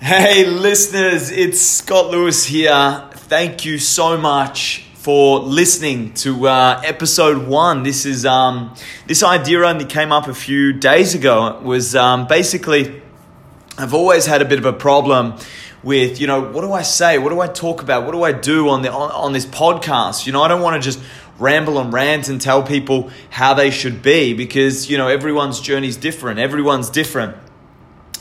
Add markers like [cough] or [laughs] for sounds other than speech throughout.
Hey, listeners, it's Scott Lewis here. Thank you so much for listening to uh, episode one. This is um, this idea only came up a few days ago. It was um, basically I've always had a bit of a problem with you know what do I say, what do I talk about, what do I do on the on, on this podcast. You know, I don't want to just ramble and rant and tell people how they should be because you know everyone's journey is different, everyone's different,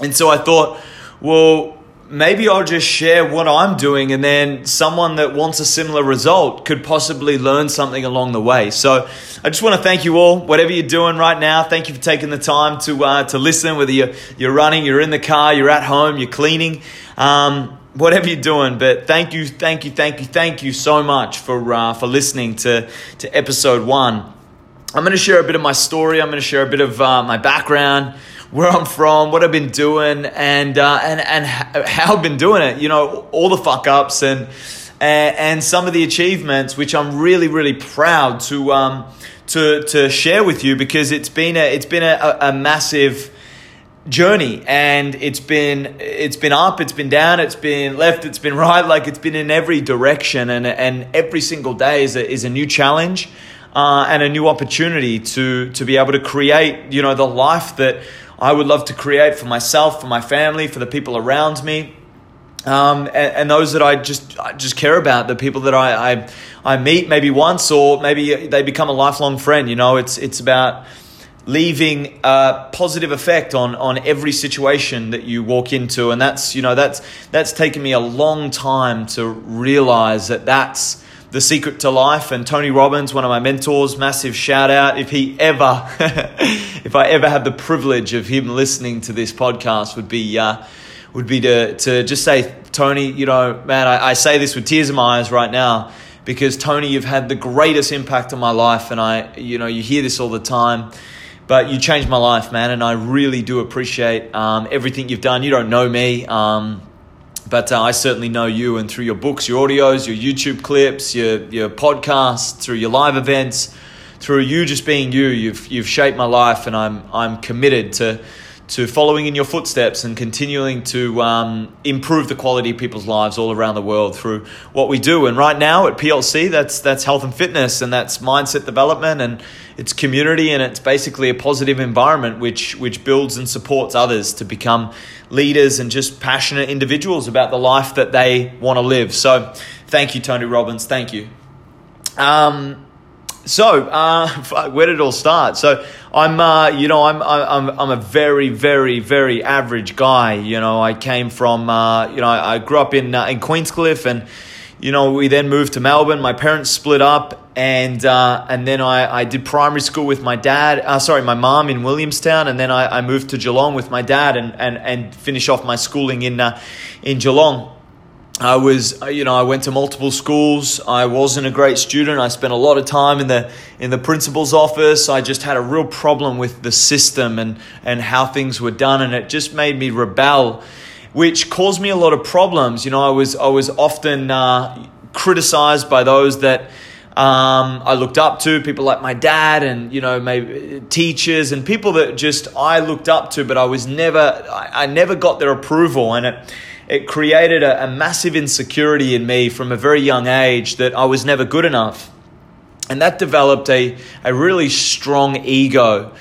and so I thought well, maybe I'll just share what I'm doing and then someone that wants a similar result could possibly learn something along the way. So I just want to thank you all, whatever you're doing right now. Thank you for taking the time to, uh, to listen, whether you're, you're running, you're in the car, you're at home, you're cleaning. Um, whatever you're doing. But thank you, thank you, thank you, thank you so much for uh, for listening to to episode one. I'm going to share a bit of my story. I'm going to share a bit of uh, my background where I'm from, what I've been doing, and uh, and and how I've been doing it. You know, all the fuck ups and and some of the achievements, which I'm really really proud to um, to to share with you because it's been a it's been a, a massive journey and it's been it's been up it's been down it's been left it's been [laughs] right like it's been in every direction and and every single day is a, is a new challenge uh, and a new opportunity to to be able to create you know the life that I would love to create for myself, for my family, for the people around me. Um, and, and, those that I just I just care about, the people that I, I I meet maybe once or maybe they become a lifelong friend. You know, it's it's about leaving a positive effect on on every situation that you walk into, and that's you know that's that's taken me a long time to realize that that's the Secret to Life and Tony Robbins, one of my mentors, massive shout out. If he ever, [laughs] if I ever had the privilege of him listening to this podcast, would be uh, would be to to just say, Tony, you know, man, I, I say this with tears in my eyes right now because Tony, you've had the greatest impact on my life, and I, you know, you hear this all the time. But you changed my life, man, and I really do appreciate um, everything you've done. You don't know me, um, but uh, I certainly know you, and through your books, your audios, your YouTube clips, your your podcasts, through your live events, through you just being you, you've you've shaped my life, and I'm I'm committed to to following in your footsteps and continuing to um, improve the quality of people's lives all around the world through what we do. And right now at PLC, that's that's health and fitness, and that's mindset development, and it's community, and it's basically a positive environment which which builds and supports others to become leaders and just passionate individuals about the life that they want to live. So, thank you, Tony Robbins. Thank you. Um, so, uh, [laughs] where did it all start? So, I'm, uh, you know, I'm, I'm, I'm a very, very, very average guy. You know, I came from, uh, you know, I grew up in uh, in Queenscliff, and you know, we then moved to Melbourne. My parents split up, and uh, and then I, I did primary school with my dad. Uh, sorry, my mom in Williamstown, and then I, I moved to Geelong with my dad, and and and finish off my schooling in in Geelong. I was, uh, you know, I went to multiple schools. I wasn't a great student. I spent a lot of time in the in the principal's office. I just had a real problem with the system and and how things were done, and it just made me rebel which caused me a lot of problems. You know, I was I was often uh, criticized by those that um, I looked up to, people like my dad, and you know, maybe teachers and people that just I looked up to, but I was never I, I never got their approval, and it it created a, a massive insecurity in me from a very young age that I was never good enough. And that developed a, a really strong ego.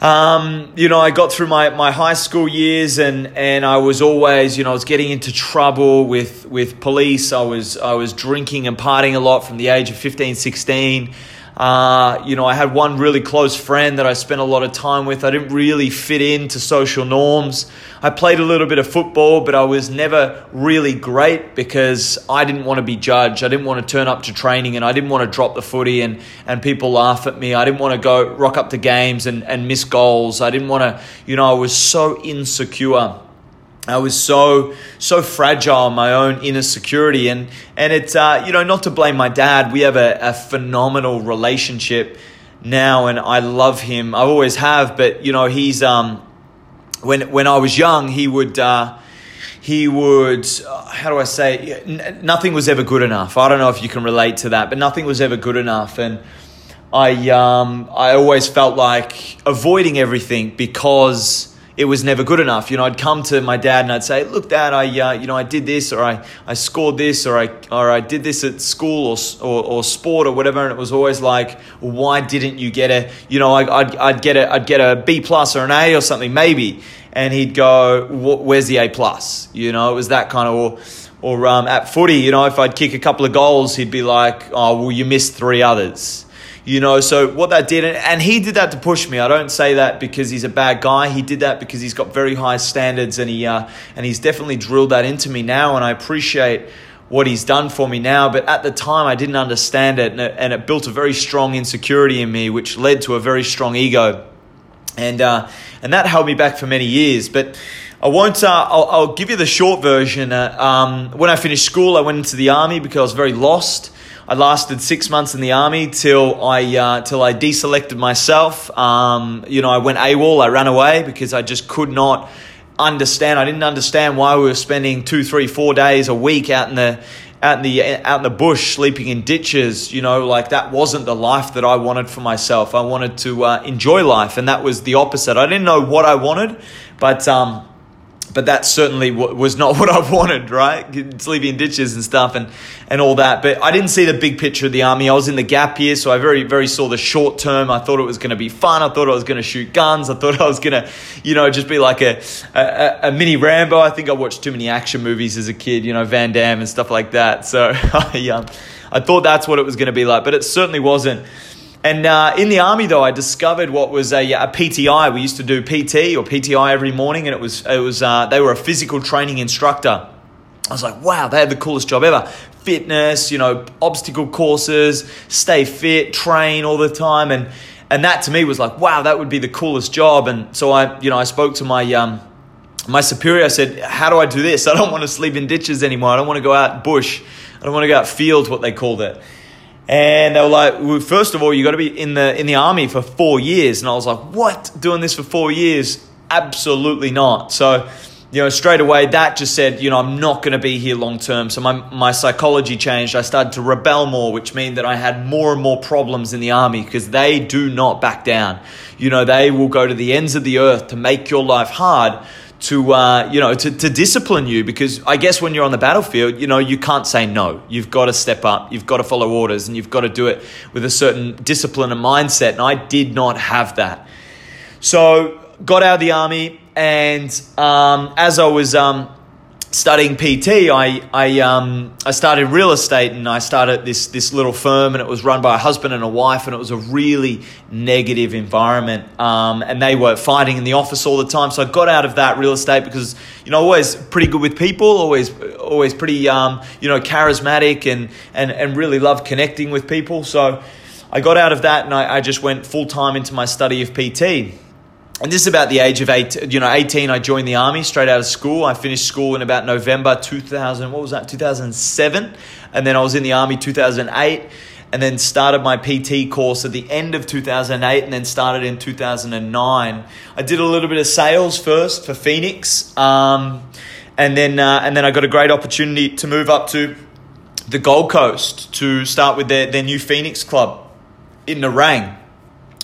Um, you know, I got through my, my high school years and, and I was always, you know, I was getting into trouble with, with police. I was, I was drinking and partying a lot from the age of 15, 16. Uh, you know, I had one really close friend that I spent a lot of time with. I didn't really fit into social norms. I played a little bit of football, but I was never really great because I didn't want to be judged. I didn't want to turn up to training and I didn't want to drop the footy and, and people laugh at me. I didn't want to go rock up to games and, and miss goals. I didn't want to, you know, I was so insecure. I was so so fragile, my own inner security, and and it's uh, you know not to blame my dad. We have a, a phenomenal relationship now, and I love him. I always have, but you know he's um when when I was young, he would. Uh, he would uh, how do i say n- nothing was ever good enough i don't know if you can relate to that but nothing was ever good enough and i um i always felt like avoiding everything because it was never good enough. You know, I'd come to my dad and I'd say, "Look, Dad, I uh, you know I did this or I, I scored this or I or I did this at school or, or, or sport or whatever," and it was always like, "Why didn't you get a you know I, would I'd get a I'd get a B plus or an A or something maybe," and he'd go, "Where's the A plus?" You know, it was that kind of. Or, or um, at footy, you know, if I'd kick a couple of goals, he'd be like, "Oh, well, you missed three others." You know, so what that did, and he did that to push me. I don't say that because he's a bad guy. He did that because he's got very high standards, and he uh, and he's definitely drilled that into me now. And I appreciate what he's done for me now. But at the time, I didn't understand it, and it, and it built a very strong insecurity in me, which led to a very strong ego, and uh, and that held me back for many years. But I won't. Uh, I'll, I'll, give you the short version. Uh, um, when I finished school, I went into the army because I was very lost. I lasted six months in the army till I uh, till I deselected myself. Um, you know, I went AWOL. I ran away because I just could not understand. I didn't understand why we were spending two, three, four days a week out in the out in the out in the bush, sleeping in ditches. You know, like that wasn't the life that I wanted for myself. I wanted to uh, enjoy life, and that was the opposite. I didn't know what I wanted, but um, but that certainly was not [laughs] what I wanted, right? Sleeping in ditches and stuff and, and all that. But I didn't see the big picture of the army. I was in the gap year, so I very, very saw the short term. I thought it was going to be fun. I thought I was going to shoot guns. I thought [laughs] I was going to, you know, just be like a, a, a, mini Rambo. I think I watched too many action movies as a kid, you know, Van Damme and stuff like that. So [laughs] I, um, I thought that's what it was going to be like, but it certainly wasn't. And uh, in the army, though, I discovered what was a, a, PTI. We used to do PT or PTI every morning, and it was it was uh, they were a physical training instructor. I was like, wow, they had the coolest job ever. Fitness, you know, obstacle courses, stay fit, train all the time, and and that to me was like, wow, that would be the coolest job. And so I, you know, I spoke to my um, my superior. I said, how do I do this? [laughs] I don't want to sleep in ditches anymore. I don't want to go out bush. I don't want to go out field, what they called it. And they were like, well, first of all, you got to be in the in the army for four years. And I was like, what? Doing this for four years? Absolutely not. So, you know, straight away that just said, you know, I'm not going to be here long term. So my my psychology changed. I started to rebel more, which meant that I had more and more problems in the army because they do not back down. You know, they will go to the ends of the earth to make your life hard to uh, you know to, to discipline you because I guess when you're on the battlefield, you know you can't say no. You've got to step up. You've got to follow orders, and you've got to do it with a certain discipline and mindset. And I did not have that. So got out of the army, and um, as I was um, studying PT, I I um I started real estate and I started this this little firm and it was run by a husband and a wife and it was a really negative environment. Um, and they were fighting in the office all the time. So I got out of that real estate because you know always pretty good with people, always always pretty um you know charismatic and and and really love connecting with people. So I got out of that and I, I just went full time into my study of PT and this is about the age of eight, you know, 18, I joined the army straight out of school. I finished school in about November 2000, what was that, 2007. And then I was in the army 2008 and then started my PT course at the end of 2008 and then started in 2009. I did a little bit of sales first for Phoenix. Um, and then, uh, and then I got a great opportunity to move up to the Gold Coast to start with their, their new Phoenix club in Nerang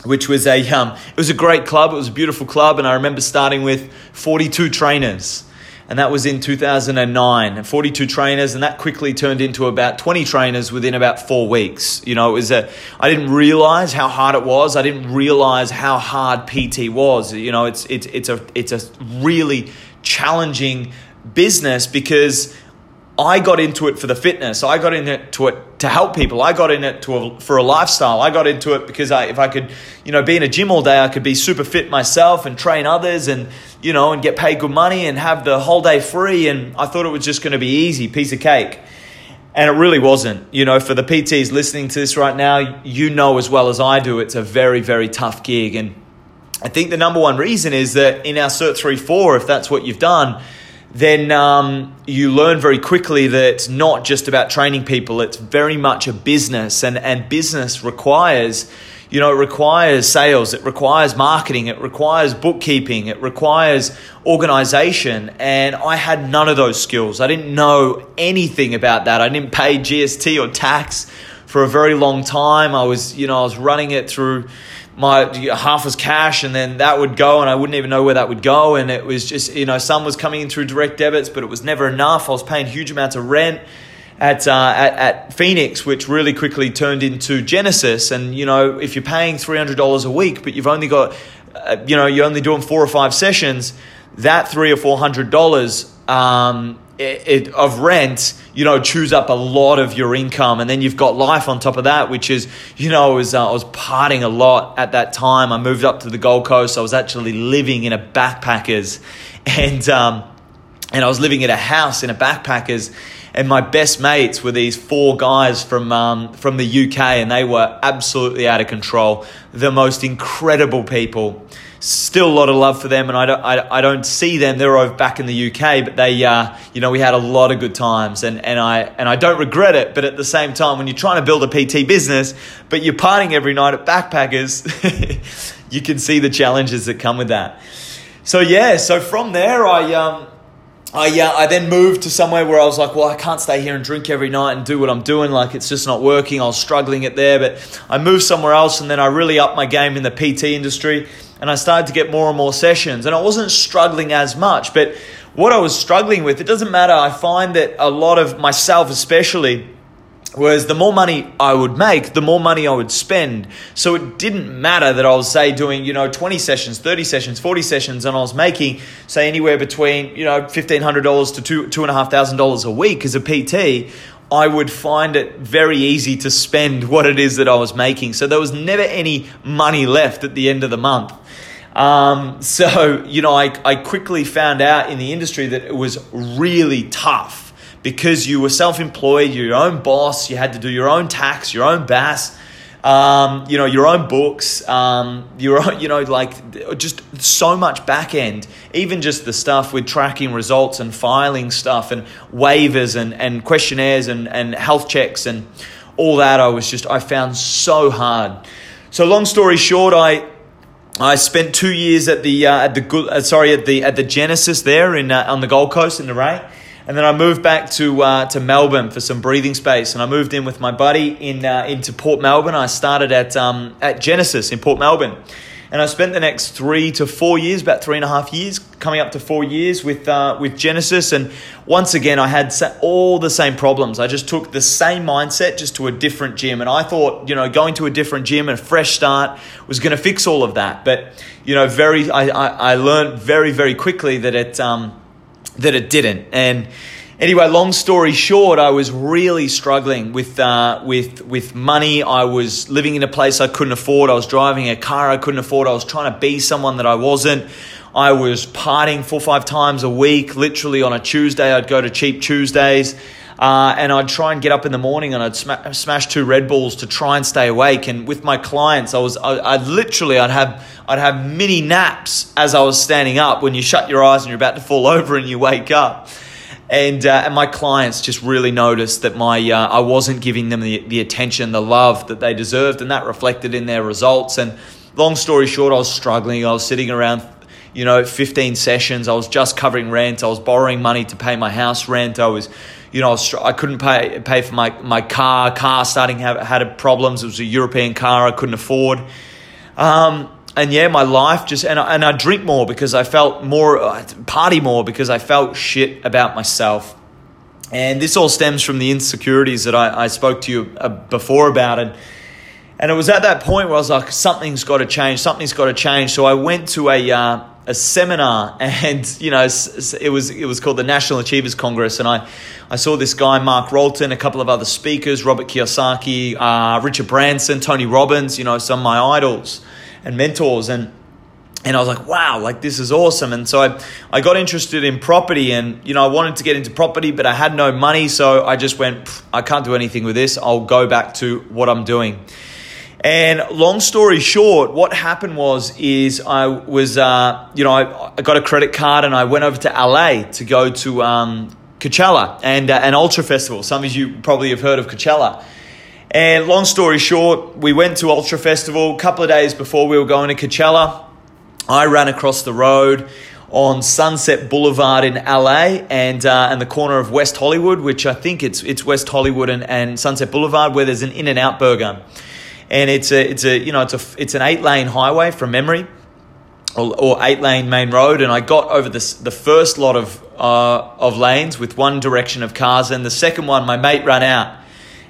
which was a um, it was a great club. It was a beautiful club, and I remember starting with 42 trainers, and that was in 2009. 42 trainers, and that quickly turned into about 20 trainers within about four weeks. You know, it was a I didn't realize how hard it was. I didn't realize how hard PT was. You know, it's it's it's a it's a really challenging business because I got into it for the fitness. I got into it to help people. I got in it to a, for a lifestyle. I got into it because I, if I could, you know, be in a gym all day, I could be super fit myself and train others and, you know, and get paid good money and have the whole day free. And I thought it was just going to be easy, piece of cake. And it really wasn't. You know, for the PTs listening to this right now, you know as well as I do, it's a very, very tough gig. And I think the number one reason is that in our Cert 3 4, if that's what you've done, then um, you learn very quickly that it's not just about training people, it's very much a business, and, and business requires. You know, it requires sales, it requires marketing, it requires bookkeeping, it requires organization. And I had none of those skills. I didn't know anything about that. I didn't pay GST or tax for a very long time. I was, you know, I was running it through my half was cash and then that would go and I wouldn't even know where that would go. And it was just you know some was coming in through direct debits but it was never enough. I was paying huge amounts of rent at, uh, at, at Phoenix which really quickly turned into Genesis. And you know if you're paying $300 a week but you've only got uh, you know you're only doing four or five sessions that three or four hundred dollars um, it, it, of rent, you know, chews up a lot of your income, and then you've got life on top of that, which is, you know, I was uh, I was partying a lot at that time. I moved up to the Gold Coast. I was actually living in a backpackers, [laughs] and um, and I was living in a house in a backpackers, and my best mates were these four guys from um, from the UK, and they were absolutely out of control. The most incredible people still a lot of love for them, and I don't, I, I don't see them. They're over back in the UK, but they, uh, you know, we had a lot of good times, and, and I and I don't regret it. But at the same time, when you're trying to build a PT business, but you're partying every night at backpackers, [laughs] you can see the challenges that come with that. So yeah, so from there, I um, I, uh, I then moved to somewhere where I was like, well, I can't stay here and drink every night and do what I'm doing. Like, it's just not working. I was struggling it there. But I moved somewhere else and then I really upped my game in the PT industry and I started to get more and more sessions. And I wasn't struggling as much. But what I was struggling with, it doesn't matter. I find that a lot of myself, especially, Whereas the more money I would make, the more money I would spend. So it didn't matter that I was, say, doing, you know, 20 sessions, 30 sessions, 40 sessions, and I was making, say, anywhere between, you know, $1,500 to two, $2,500 a week as a PT. I would find it very easy to spend what it is that I was making. So there was never any money left at the end of the month. Um, so, you know, I, I quickly found out in the industry that it was really tough because you were self employed, you're your own boss, you had to do your own tax, your own BAS. Um, you know your own books, um, your own, you know like just so much back end. Even just the stuff with tracking results and filing stuff and waivers and, and questionnaires and, and health checks and all that. I was just I found so hard. So long story short, I I spent two years at the uh, at the good uh, sorry at the at the Genesis there in uh, on the Gold Coast in Nerang. And then I moved back to uh, to Melbourne for some breathing space, and I moved in with my buddy in uh, into Port Melbourne. I started at um, at Genesis in Port Melbourne, and I spent the next three to four years, about three and a half years, coming up to four years with uh, with Genesis. And once again, I had all the same problems. I just took the same mindset just to a different gym, and I thought you know going to a different gym and a fresh start was going to fix all of that. But you know, very I I, I learned very very quickly that it. Um, that it didn't. And anyway, long story short, I was really struggling with uh, with with money. I was living in a place I couldn't afford. I was driving a car I couldn't afford. I was trying to be someone that I wasn't. I was partying four or five times a week. Literally on a Tuesday, I'd go to cheap Tuesdays. Uh, and I'd try and get up in the morning and I'd sm- smash two Red Bulls to try and stay awake. And with my clients, I was I, I'd literally I'd have I'd have mini naps as I was standing up. When you shut your eyes and you're about to fall over and you wake up. And, uh, and my clients just really noticed that my uh, I wasn't giving them the, the attention, the love that they deserved, and that reflected in their results. And long story short, I was struggling. I was sitting around you know, 15 sessions. I was just covering rent. I was borrowing money to pay my house rent. I was you know, I couldn't pay pay for my, my car. Car starting have, had problems. It was a European car I couldn't afford. Um, and yeah, my life just and I, and I drink more because I felt more uh, party more because I felt shit about myself. And this all stems from the insecurities that I, I spoke to you uh, before about it. And it was at that point where I was like, something's got to change. Something's got to change. So I went to a uh, a seminar, [laughs] and you know, it was it was called the National Achievers Congress, and I I saw this guy Mark Rolton, a couple of other speakers, Robert Kiyosaki, uh, Richard Branson, Tony Robbins, you know, some of my idols and mentors, and and I was like, wow, like this is awesome. And so I, I got interested in property and, you know, I wanted to get into property, but I had no money. So I just went, I can't do anything with this. I'll go back to what I'm doing. And long story short, what happened was is I was uh, you know I, I, got a credit card and I went over to LA to go to um, Coachella and uh, an Ultra Festival. Some of you probably have heard of Coachella. And long story short, we went to Ultra Festival a couple of days before we were going to Coachella. I ran across the road on Sunset Boulevard in LA and uh, and the corner of West Hollywood, which I think it's it's West Hollywood and, and Sunset Boulevard, where there's an In and Out Burger. and it's a it's a you know it's a it's an eight lane highway from memory, or, or eight lane main road, and I got over this the first lot of uh, of lanes with one direction of cars, and the second one my mate ran out,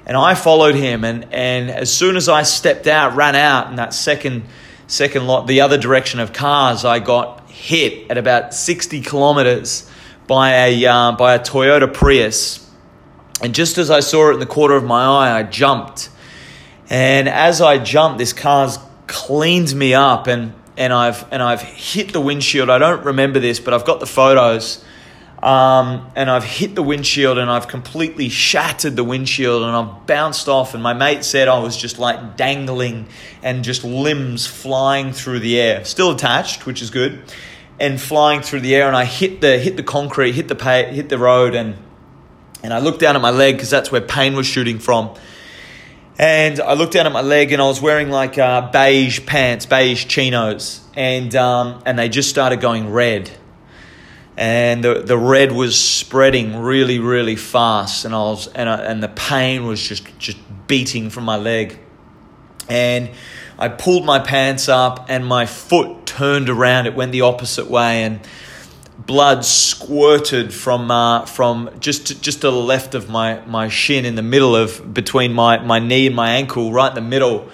and I followed him, and and as soon as I stepped out, ran out in that second second lot, the other direction of cars, I got hit at about sixty kilometers by a uh, by a Toyota Prius, and just as I saw it in the corner of my eye, I jumped, and as I jumped, this car's cleaned me up, and and I've and I've hit the windshield. I don't remember this, but I've got the photos. Um, and I've hit the windshield and I've completely shattered the windshield and I've bounced off. And my mate said I was just like dangling and just limbs flying through the air, still attached, which is good, and flying through the air. And I hit the hit the concrete, hit the pay, hit the road, and and I looked down at my leg because that's where pain was shooting from. And I looked down at my leg and I was wearing like uh, beige pants, beige chinos, and um, and they just started going red and the, the red was spreading really really fast and I was and, I, and the pain was just just beating from my leg. And I pulled my pants up and my foot turned around. It went the opposite way and blood squirted from uh, from just to, just to the left of my my shin in the middle of between my my knee and my ankle right in the middle.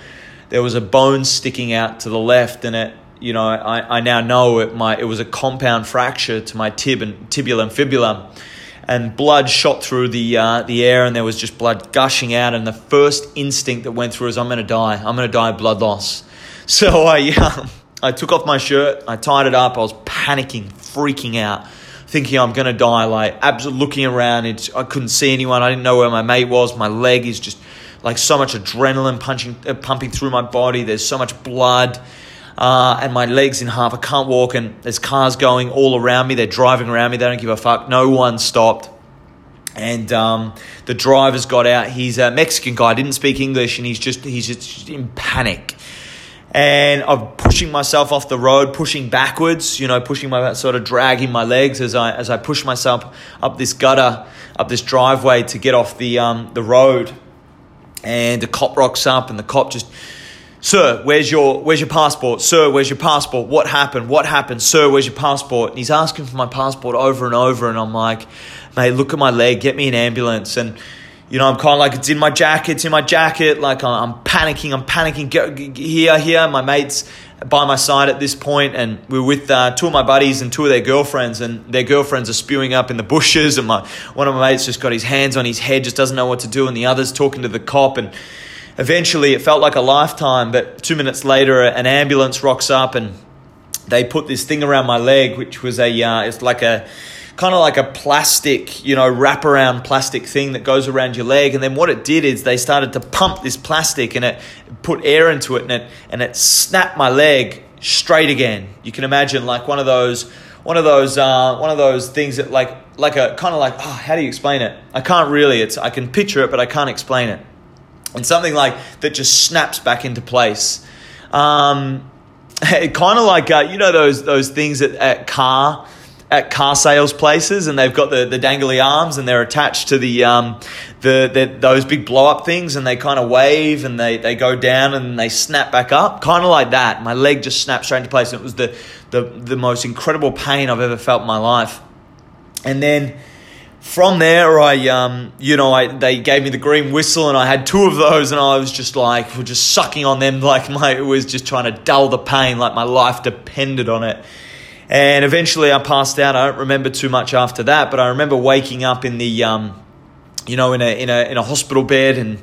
There was a bone sticking out to the left and it you know, I, I now know it, my, it was a compound fracture to my tib and tibula and fibula. And blood shot through the, uh, the air, and there was just blood gushing out. And the first instinct that went through is, I'm going to die. I'm going to die of blood loss. [laughs] So I, uh, I took off my shirt, I tied it up. I was panicking, freaking out, thinking I'm going to die. Like, absolutely looking around. I couldn't see anyone. I didn't know where my mate was. My leg is just like so much adrenaline punching, uh, pumping through my body. There's so much blood uh, and my legs in half. I can't walk, and there's cars going all around me. They're driving around me. They don't give a fuck. No one stopped. And um, the driver's got out. He's a Mexican guy. Didn't speak English, and he's just he's just in panic. And I'm pushing myself off the road, pushing backwards. You know, pushing my sort of dragging my legs as I as I push myself up this gutter, up this driveway to get off the um, the road. And the cop rocks up, and the cop just Sir, where's your where's your passport? Sir, where's your passport? What happened? What happened? Sir, where's your passport? And he's asking for my passport over and over, and I'm like, mate, look at my leg, get me an ambulance. And you know, I'm kind of like, it's in my jacket, it's in my jacket. Like I'm panicking, I'm panicking. Get, here, here. My mates by my side at this point, and we are with uh, two of my buddies and two of their girlfriends, and their girlfriends are spewing up in the bushes, and my one of my mates just got his hands on his head, just doesn't know what to do, and the other's talking to the cop, and eventually it felt like a lifetime, but two minutes later, an ambulance rocks up and they put this thing around my leg, which was a, uh, it's like a, kind of like a plastic, you know, wraparound plastic thing that goes around your leg. And then what it did is they started to pump this plastic and it put air into it and it, and it snapped my leg straight again. You can imagine like one of those, one of those, uh, one of those things that like, like a kind of like, oh, how do you explain it? I can't really, it's, I can picture it, but I can't explain it and something like that just snaps back into place. Um, [laughs] kind of like uh, you know those those things at, at car at car sales places, and they've got the, the dangly arms, and they're attached to the um, the, the those big blow up things, and they kind of wave, and they, they go down, and they snap back up, kind of like that. My leg just snapped straight into place, and it was the the the most incredible pain I've ever felt in my life. And then from there, I, um, you know, I, they gave me the green whistle, and I had two of those, and I was just like, we're just sucking on them, [laughs] like my, it was just trying to dull the pain, like my life depended on it. And eventually, I passed out. I don't remember too much after that, but I remember waking up in the, um, you know, in a in a in a hospital bed, and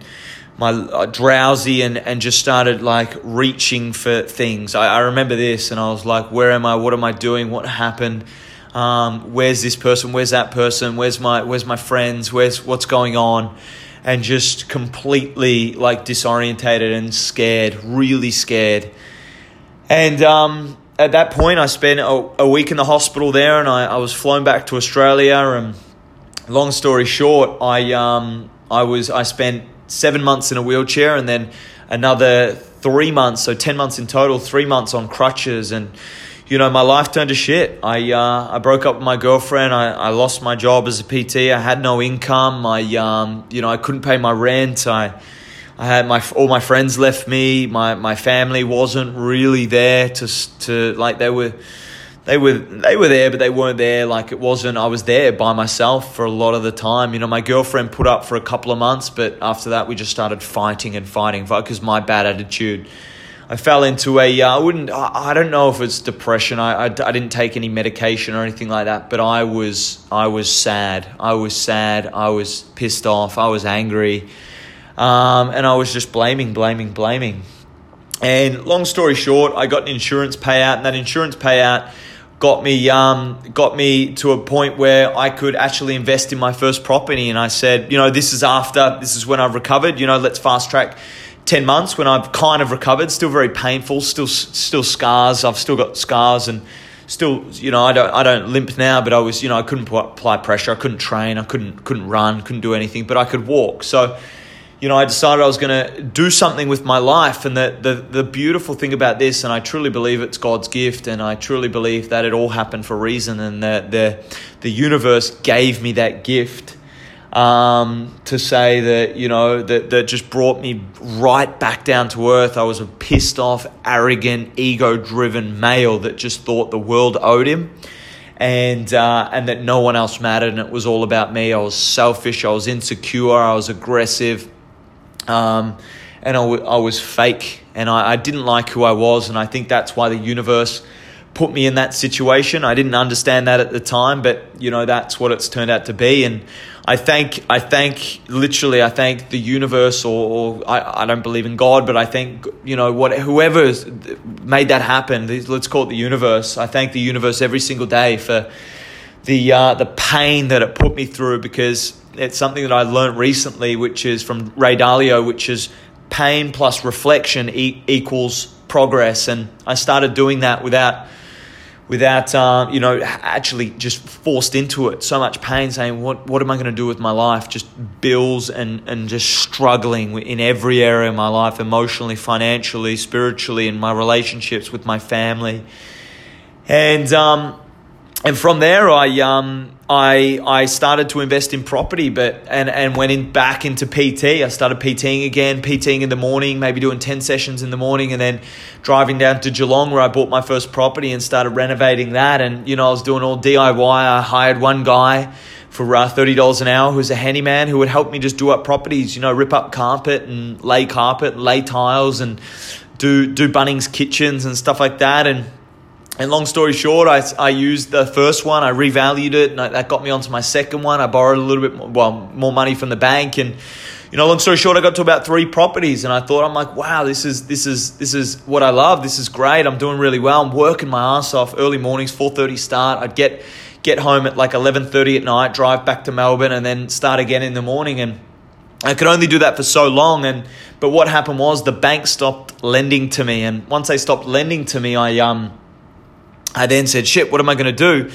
my uh, drowsy, and and just started like reaching for things. I, I remember this, and I was like, where am I? What am I doing? What happened? Um, where's this person, where's that person, where's my where's my friends, where's what's going on, and just completely like disorientated and scared, really scared. And um, at that point, I spent a, a, week in the hospital there, and I, I was flown back to Australia. And long story short, I um, I was I spent seven months in a wheelchair, and then another three months, so ten months in total, three months on crutches, and you know, my life turned to shit. I uh, I broke up with my girlfriend. I, I lost my job as a PT. I had no income. I um, you know I couldn't pay my rent. I I had my all my friends left me. My my family wasn't really there to to like they were they were they were there, but they weren't there. Like it wasn't. I was there by myself for a lot of the time. You know, my girlfriend put up for a couple of months, but after that, we just started fighting and fighting because my bad attitude. I fell into a. Uh, I wouldn't. I, I don't know if it's depression. I, I, I didn't take any medication or anything like that. But I was I was sad. I was sad. I was pissed off. I was angry, um, and I was just blaming, blaming, blaming. And long story short, I got an insurance payout, and that insurance payout got me um, got me to a point where I could actually invest in my first property. And I said, you know, this is after this is when I've recovered. You know, let's fast track 10 months when I've kind of recovered, still very painful, still still scars. I've still got scars and still, you know, I don't I don't limp now, but I was, you know, I couldn't apply pressure, I couldn't train, I couldn't couldn't run, couldn't do anything, but I could walk. So, you know, I decided I was going to do something with my life. And the, the the beautiful thing about this and I truly believe it's God's gift and I truly believe that it all happened for a reason and that the the universe gave me that gift um, to say that you know that that just brought me right back down to earth. I was a pissed off, arrogant, ego driven male that just thought the world owed him. And uh, and that no one else mattered, and it was all about me. I was selfish, I was insecure, I was aggressive, um, and I, w- I was fake, and I, I didn't like who I was, and I think that's why the universe put me in that situation. I didn't understand that at the time, but you know that's what it's turned out to be, and I thank, I thank, literally, I thank the universe, or, or I, I don't believe in God, but I thank, you know, what whoever made that happen. Let's call it the universe. I thank the universe every single day for the uh, the pain that it put me through because it's something that I learned recently, which is from Ray Dalio, which is pain plus reflection e- equals progress, and I started doing that without without uh, you know actually just forced into it. So much pain saying what what am i going to do with my life? Just bills and and just struggling in every area of my life emotionally financially spiritually in my relationships with my family. And um and from there i um I I started to invest in property, but and and went in back into PT. I started PTing again, PTing in the morning, maybe doing ten sessions in the morning, and then driving down to Geelong where I bought my first property and started renovating that. And you know I was doing all DIY. I hired one guy for uh, thirty dollars an hour who's a handyman who would help me just do up properties. You know, rip up carpet and lay carpet, and lay tiles, and do do Bunnings kitchens and stuff like that. And and long story short, I, I used the first one, I revalued it, and I, that got me onto my second one. I borrowed a little bit more, well, more money from the bank, and you know, long story short, I got to about three properties, and I thought, I'm like, wow, this is this is this is what I love. This is great. I'm doing really well. I'm working my ass off. Early mornings, four thirty start. I'd get get home at like eleven thirty at night, drive back to Melbourne, and then start again in the morning. And I could only do that for so long. And but what happened was the bank stopped lending to me, and once they stopped lending to me, I um I then said, shit, what am I going to do?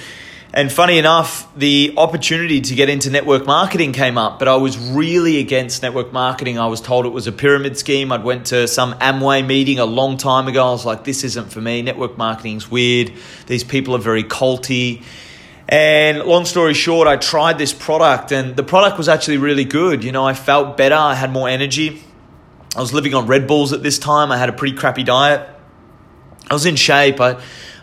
And funny enough, the opportunity to get into network marketing came up, but I was really against network marketing. I was told it was a pyramid scheme. I'd went to some Amway meeting a long time ago. I was like, this isn't for me. Network marketing's weird. These people are very culty. And long story short, I tried this product and the product was actually really good. You know, I felt better. I had more energy. I was living on Red Bulls at this time. I had a pretty crappy diet. I was in shape. I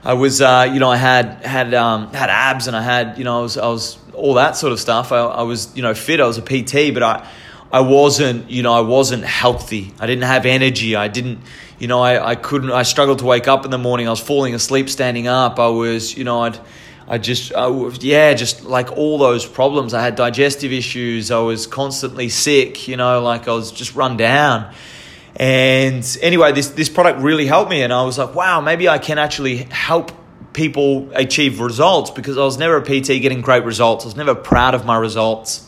I was, uh, you know, I had had um, had abs and I had, you know, I was, I was all that sort of stuff. I, I was, you know, fit. I was a PT, but I, I wasn't, you know, I wasn't healthy. I didn't have energy. I didn't, you know, I, I couldn't. I struggled to wake up in the morning. I was falling asleep standing up. I was, you know, I'd. I just, I, yeah, just like all those problems. I had digestive issues. I was constantly sick, you know, like I was just run down. And anyway, this, this product really helped me. And I was like, wow, maybe I can actually help people achieve results because I was never a PT getting great results. I was never proud of my results.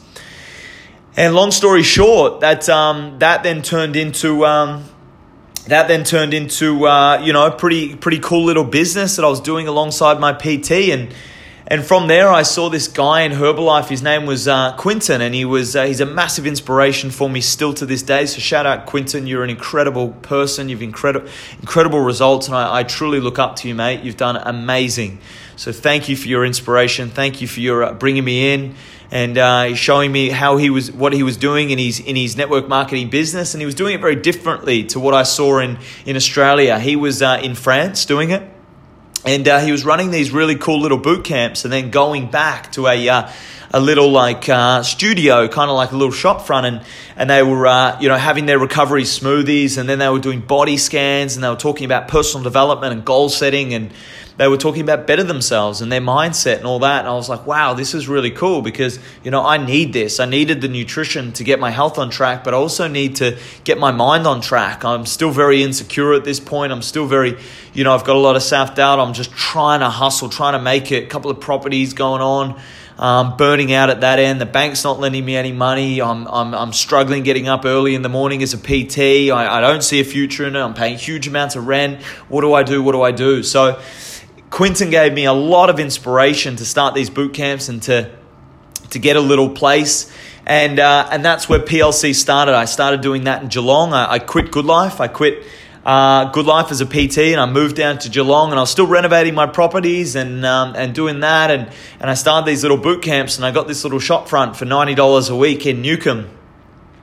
And long story short, that, um, that then turned into, um, that then turned into, uh, you know, a pretty, pretty cool little business that I was doing alongside my PT. And, and from there, I saw this guy in Herbalife. His name was uh, Quinton, and he was uh, he's a massive inspiration for me still to this day. So shout out Quinton, you're an incredible person. You've incredible incredible results, and I, I, truly look up to you, mate. You've done amazing. So thank you for your inspiration. Thank you for your uh, bringing me in and uh, showing me how he was what he was doing in his in his network marketing business, and he was doing it very differently to what I saw in in Australia. He was uh, in France doing it, and uh, he was running these really cool little boot camps, and then going back to a uh, a little like uh, studio, kind of like a little shop front, and and they were uh, you know having their recovery smoothies, and then they were doing body scans, and they were talking about personal development and goal setting, and they were talking about better themselves and their mindset and all that. And I was like, wow, this is really cool because, you know, I need this. I needed the nutrition to get my health on track, but I also need to get my mind on track. I'm still very insecure at this point. I'm still very, you know, I've got a lot of self doubt. I'm just trying to hustle, trying to make it. A couple of properties going on. Um, burning out at that end. The bank's not lending me any money. I'm, I'm, I'm struggling getting up early in the morning as a PT. I, I don't see a future in it. I'm paying huge amounts of rent. What do I do? What do I do? So, Quinton gave me a lot of inspiration to start these boot camps and to to get a little place. And, uh, and that's where PLC started. I started doing that in Geelong. I, I quit Good Life. I quit uh, Good Life as a PT and I moved down to Geelong and I was still renovating my properties and, um, and doing that. And, and I started these little boot camps and I got this little shop front for $90 a week in Newcomb.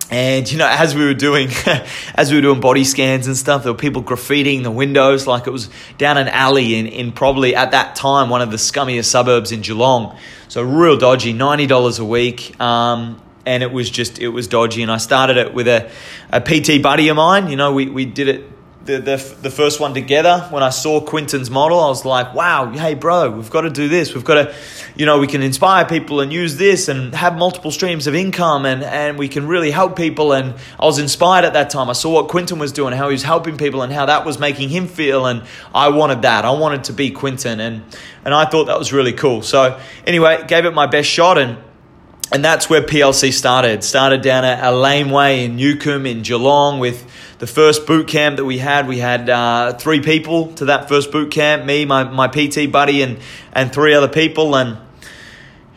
And you know, as we were doing, [laughs] as we were doing body scans and stuff, there were people graffitiing the windows like it was down an alley in, in probably at that time one of the scummiest suburbs in Geelong. So real dodgy, ninety dollars a week, um, and it was just it was dodgy. And I started it with a, a PT buddy of mine. You know, we we did it the, the, the first one together, when I saw Quinton's model, I was like, wow, hey, bro, we've got to do this. We've got to, you know, we can inspire people and use this and have multiple streams of income and, and we can really help people. And I was inspired at that time. I saw what Quinton was doing, how he was helping people and how that was making him feel. And I wanted that. I wanted to be Quinton. And, and I thought that was really cool. So, anyway, gave it my best shot and and that's where PLC started. Started down a, a laneway in Newcomb in Geelong with the first boot camp that we had, we had uh, three people to that first boot camp me, my, my PT buddy, and, and three other people. And,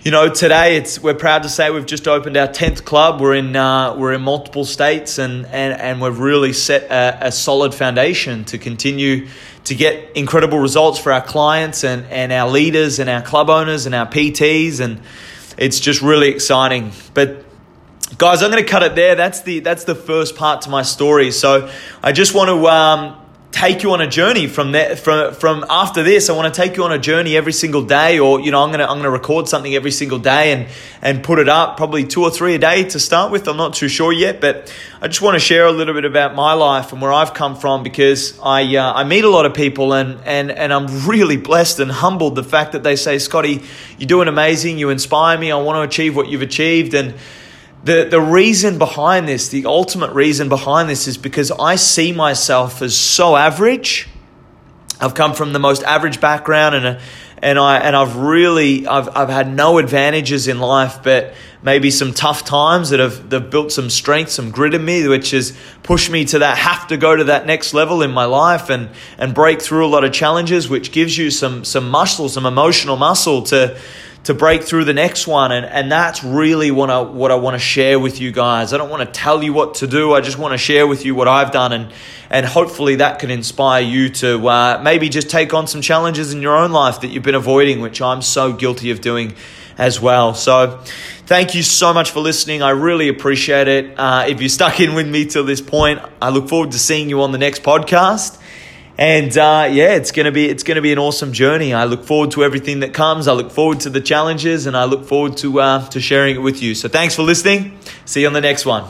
you know, today it's we're proud to say we've just opened our 10th club. We're in, uh, we're in multiple states, and, and, and we've really set a, a solid foundation to continue to get incredible results for our clients and, and our leaders and our club owners and our PTs. And it's just really exciting. But guys i'm going to cut it there that's the that's the first part to my story so i just want to um, take you on a journey from there from from after this. I want to take you on a journey every single day or you know i'm going to i'm going to record something every single day and and put it up probably two or three a day to start with. I'm not too sure yet but i just want to share a little bit about my life and where i've come from because i uh, i meet a lot of people and and and i'm really blessed and humbled the fact that they say scotty you're doing amazing. You inspire me. I want to achieve what you've achieved. And the, the reason behind this, the ultimate reason behind this, is because I see myself as so average. I've come from the most average background, and and I and I've really I've I've had no advantages in life, but maybe some tough times that have they've built some strength, some grit in me, which has pushed me to that have to go to that next level in my life and and break through a lot of challenges, which gives you some some muscle, some emotional muscle to to break through the next one. And, and that's really what I, what I want to share with you guys. I don't want to tell you what to do. I just want to share with you what I've done. And, and hopefully that can inspire you to uh, maybe just take on some challenges in your own life that you've been avoiding, which I'm so guilty of doing as well. So thank you so much for listening. I really appreciate it. Uh, if you stuck in with me till this point, I look forward to seeing you on the next podcast. And uh, yeah, it's gonna be it's gonna be an awesome journey. I look forward to everything that comes. I look forward to the challenges, and I look forward to uh, to sharing it with you. So thanks for listening. See you on the next one.